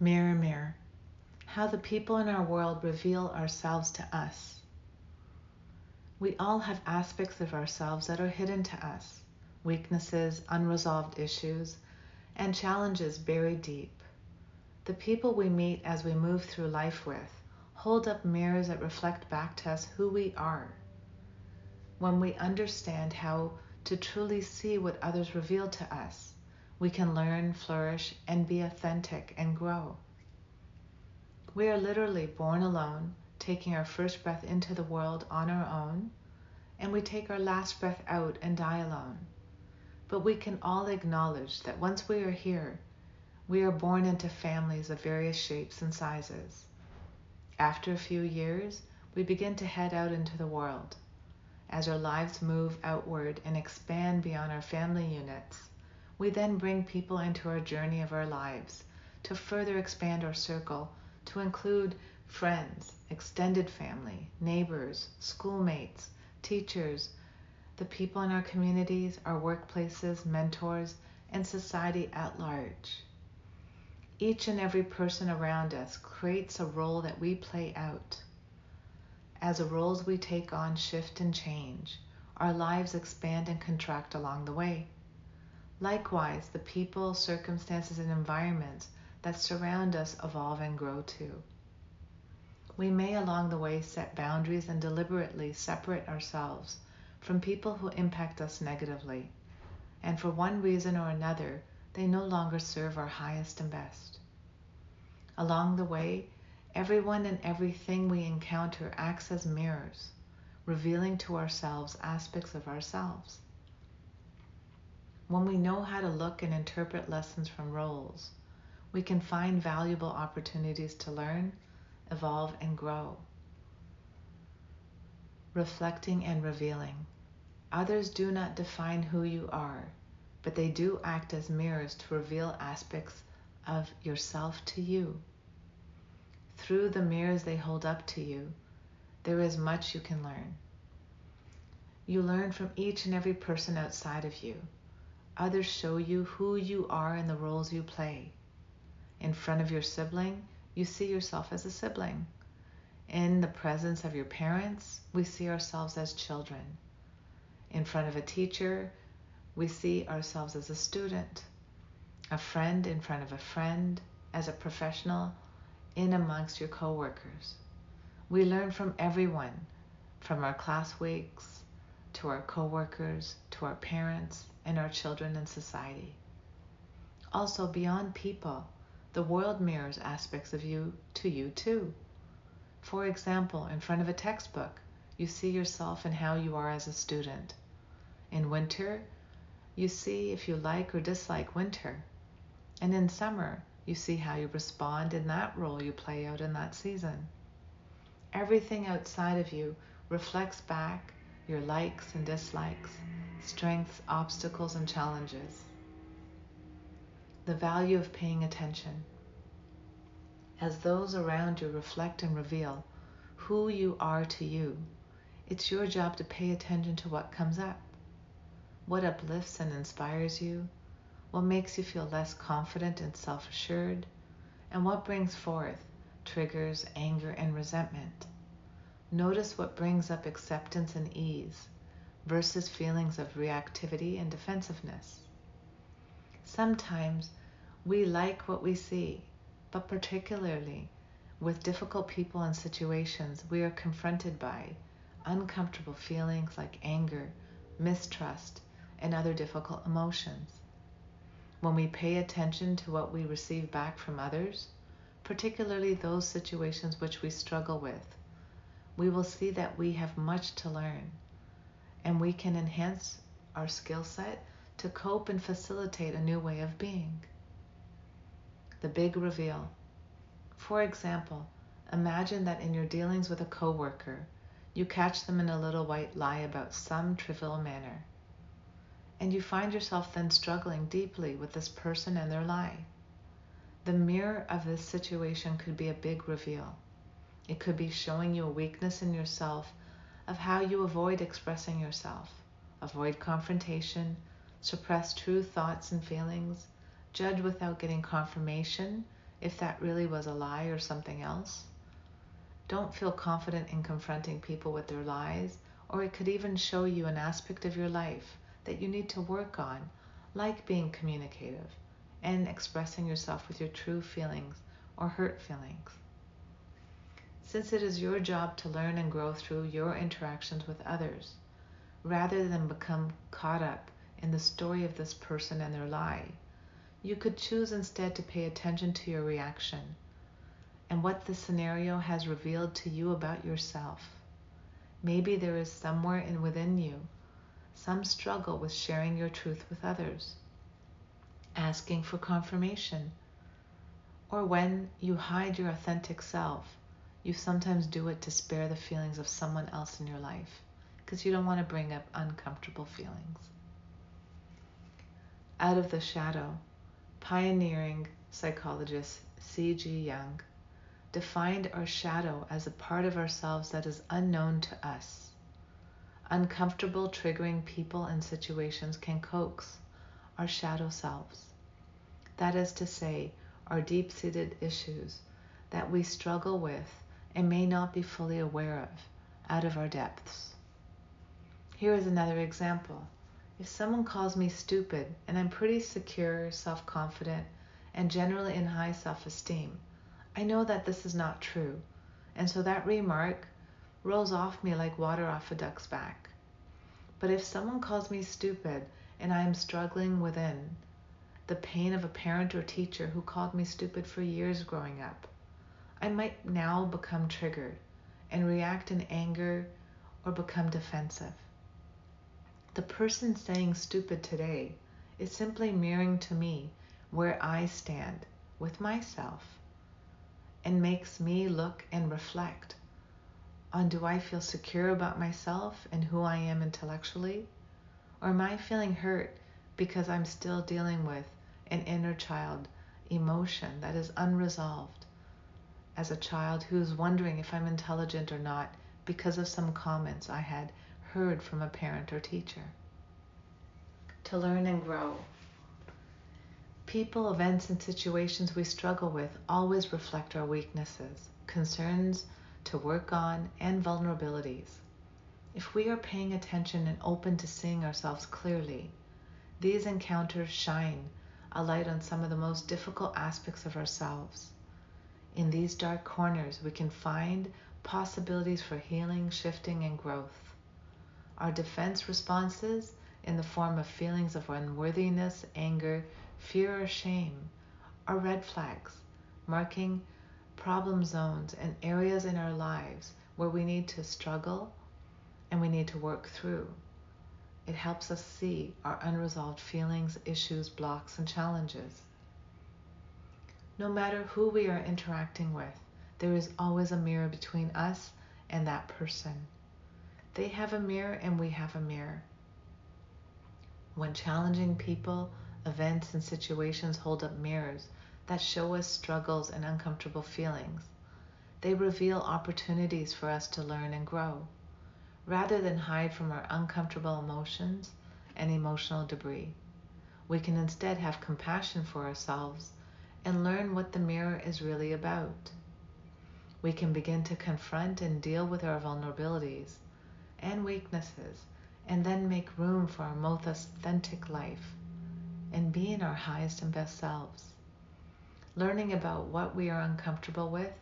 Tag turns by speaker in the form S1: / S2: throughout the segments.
S1: Mirror, mirror, how the people in our world reveal ourselves to us. We all have aspects of ourselves that are hidden to us weaknesses, unresolved issues, and challenges buried deep. The people we meet as we move through life with hold up mirrors that reflect back to us who we are. When we understand how to truly see what others reveal to us, we can learn, flourish, and be authentic and grow. We are literally born alone, taking our first breath into the world on our own, and we take our last breath out and die alone. But we can all acknowledge that once we are here, we are born into families of various shapes and sizes. After a few years, we begin to head out into the world. As our lives move outward and expand beyond our family units, we then bring people into our journey of our lives to further expand our circle to include friends, extended family, neighbors, schoolmates, teachers, the people in our communities, our workplaces, mentors, and society at large. Each and every person around us creates a role that we play out. As the roles we take on shift and change, our lives expand and contract along the way. Likewise, the people, circumstances, and environments that surround us evolve and grow too. We may along the way set boundaries and deliberately separate ourselves from people who impact us negatively, and for one reason or another, they no longer serve our highest and best. Along the way, everyone and everything we encounter acts as mirrors, revealing to ourselves aspects of ourselves. When we know how to look and interpret lessons from roles, we can find valuable opportunities to learn, evolve, and grow. Reflecting and revealing. Others do not define who you are, but they do act as mirrors to reveal aspects of yourself to you. Through the mirrors they hold up to you, there is much you can learn. You learn from each and every person outside of you Others show you who you are and the roles you play. In front of your sibling, you see yourself as a sibling. In the presence of your parents, we see ourselves as children. In front of a teacher, we see ourselves as a student. A friend in front of a friend, as a professional, in amongst your coworkers. We learn from everyone, from our classmates to our coworkers to our parents and our children and society. Also, beyond people, the world mirrors aspects of you to you too. For example, in front of a textbook, you see yourself and how you are as a student. In winter, you see if you like or dislike winter. And in summer, you see how you respond in that role you play out in that season. Everything outside of you reflects back your likes and dislikes, strengths, obstacles, and challenges. The value of paying attention. As those around you reflect and reveal who you are to you, it's your job to pay attention to what comes up. What uplifts and inspires you, what makes you feel less confident and self assured, and what brings forth triggers, anger, and resentment. Notice what brings up acceptance and ease versus feelings of reactivity and defensiveness. Sometimes we like what we see, but particularly with difficult people and situations, we are confronted by uncomfortable feelings like anger, mistrust, and other difficult emotions. When we pay attention to what we receive back from others, particularly those situations which we struggle with, we will see that we have much to learn and we can enhance our skill set to cope and facilitate a new way of being. The big reveal. For example, imagine that in your dealings with a coworker, you catch them in a little white lie about some trivial matter. And you find yourself then struggling deeply with this person and their lie. The mirror of this situation could be a big reveal. It could be showing you a weakness in yourself of how you avoid expressing yourself, avoid confrontation, suppress true thoughts and feelings, judge without getting confirmation, if that really was a lie or something else. Don't feel confident in confronting people with their lies, or it could even show you an aspect of your life that you need to work on, like being communicative and expressing yourself with your true feelings or hurt feelings. Since it is your job to learn and grow through your interactions with others, rather than become caught up in the story of this person and their lie, you could choose instead to pay attention to your reaction and what the scenario has revealed to you about yourself. Maybe there is somewhere in within you some struggle with sharing your truth with others, asking for confirmation, or when you hide your authentic self, you sometimes do it to spare the feelings of someone else in your life because you don't want to bring up uncomfortable feelings. Out of the shadow, pioneering psychologist C.G. Jung defined our shadow as a part of ourselves that is unknown to us. Uncomfortable, triggering people and situations can coax our shadow selves. That is to say, our deep seated issues that we struggle with and may not be fully aware of out of our depths. Here is another example. If someone calls me stupid and I'm pretty secure, self confident, and generally in high self esteem, I know that this is not true. And so that remark rolls off me like water off a duck's back. But if someone calls me stupid and I am struggling within the pain of a parent or teacher who called me stupid for years growing up, I might now become triggered and react in anger or become defensive. The person saying stupid today is simply mirroring to me where I stand with myself and makes me look and reflect on do I feel secure about myself and who I am intellectually? Or am I feeling hurt because I'm still dealing with an inner child emotion that is unresolved as a child who's wondering if I'm intelligent or not because of some comments I had heard from a parent or teacher. To learn and grow. People, events, and situations we struggle with always reflect our weaknesses, concerns to work on, and vulnerabilities. If we are paying attention and open to seeing ourselves clearly, these encounters shine a light on some of the most difficult aspects of ourselves. In these dark corners, we can find possibilities for healing, shifting, and growth. Our defense responses, in the form of feelings of unworthiness, anger, fear, or shame, are red flags, marking problem zones and areas in our lives where we need to struggle and we need to work through. It helps us see our unresolved feelings, issues, blocks, and challenges. No matter who we are interacting with, there is always a mirror between us and that person. They have a mirror and we have a mirror. When challenging people, events, and situations hold up mirrors that show us struggles and uncomfortable feelings, they reveal opportunities for us to learn and grow, rather than hide from our uncomfortable emotions and emotional debris. We can instead have compassion for ourselves and learn what the mirror is really about. We can begin to confront and deal with our vulnerabilities and weaknesses and then make room for our most authentic life and be in our highest and best selves. Learning about what we are uncomfortable with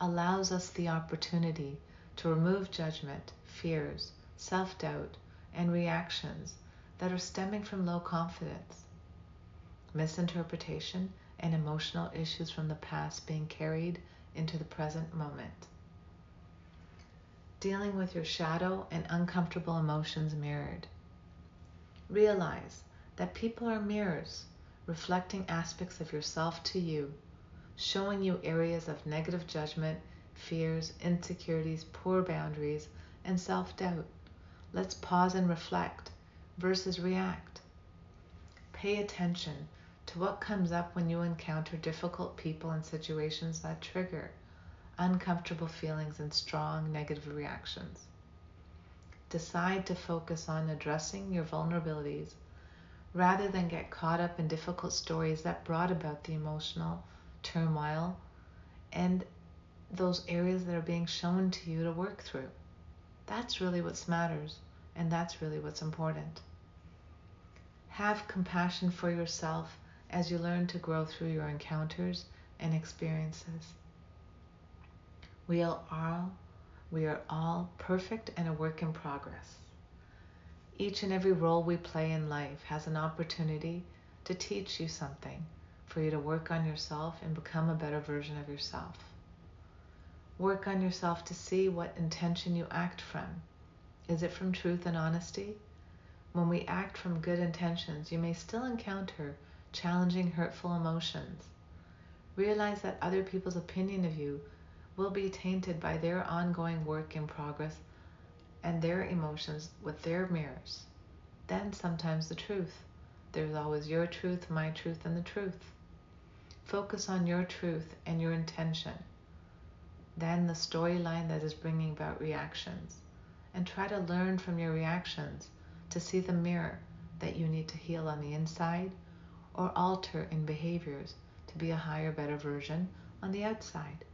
S1: allows us the opportunity to remove judgment, fears, self doubt, and reactions that are stemming from low confidence, misinterpretation, and emotional issues from the past being carried into the present moment. Dealing with your shadow and uncomfortable emotions mirrored. Realize that people are mirrors reflecting aspects of yourself to you, showing you areas of negative judgment, fears, insecurities, poor boundaries, and self doubt. Let's pause and reflect versus react. Pay attention what comes up when you encounter difficult people and situations that trigger uncomfortable feelings and strong negative reactions. Decide to focus on addressing your vulnerabilities rather than get caught up in difficult stories that brought about the emotional turmoil and those areas that are being shown to you to work through. That's really what matters, and that's really what's important. Have compassion for yourself as you learn to grow through your encounters and experiences. We are all, we are all perfect and a work in progress. Each and every role we play in life has an opportunity to teach you something, for you to work on yourself and become a better version of yourself. Work on yourself to see what intention you act from. Is it from truth and honesty? When we act from good intentions, you may still encounter challenging, hurtful emotions. Realize that other people's opinion of you will be tainted by their ongoing work in progress and their emotions with their mirrors. Then sometimes the truth. There's always your truth, my truth, and the truth. Focus on your truth and your intention then the storyline that is bringing about reactions. And try to learn from your reactions to see the mirror that you need to heal on the inside or alter in behaviors to be a higher, better version on the outside.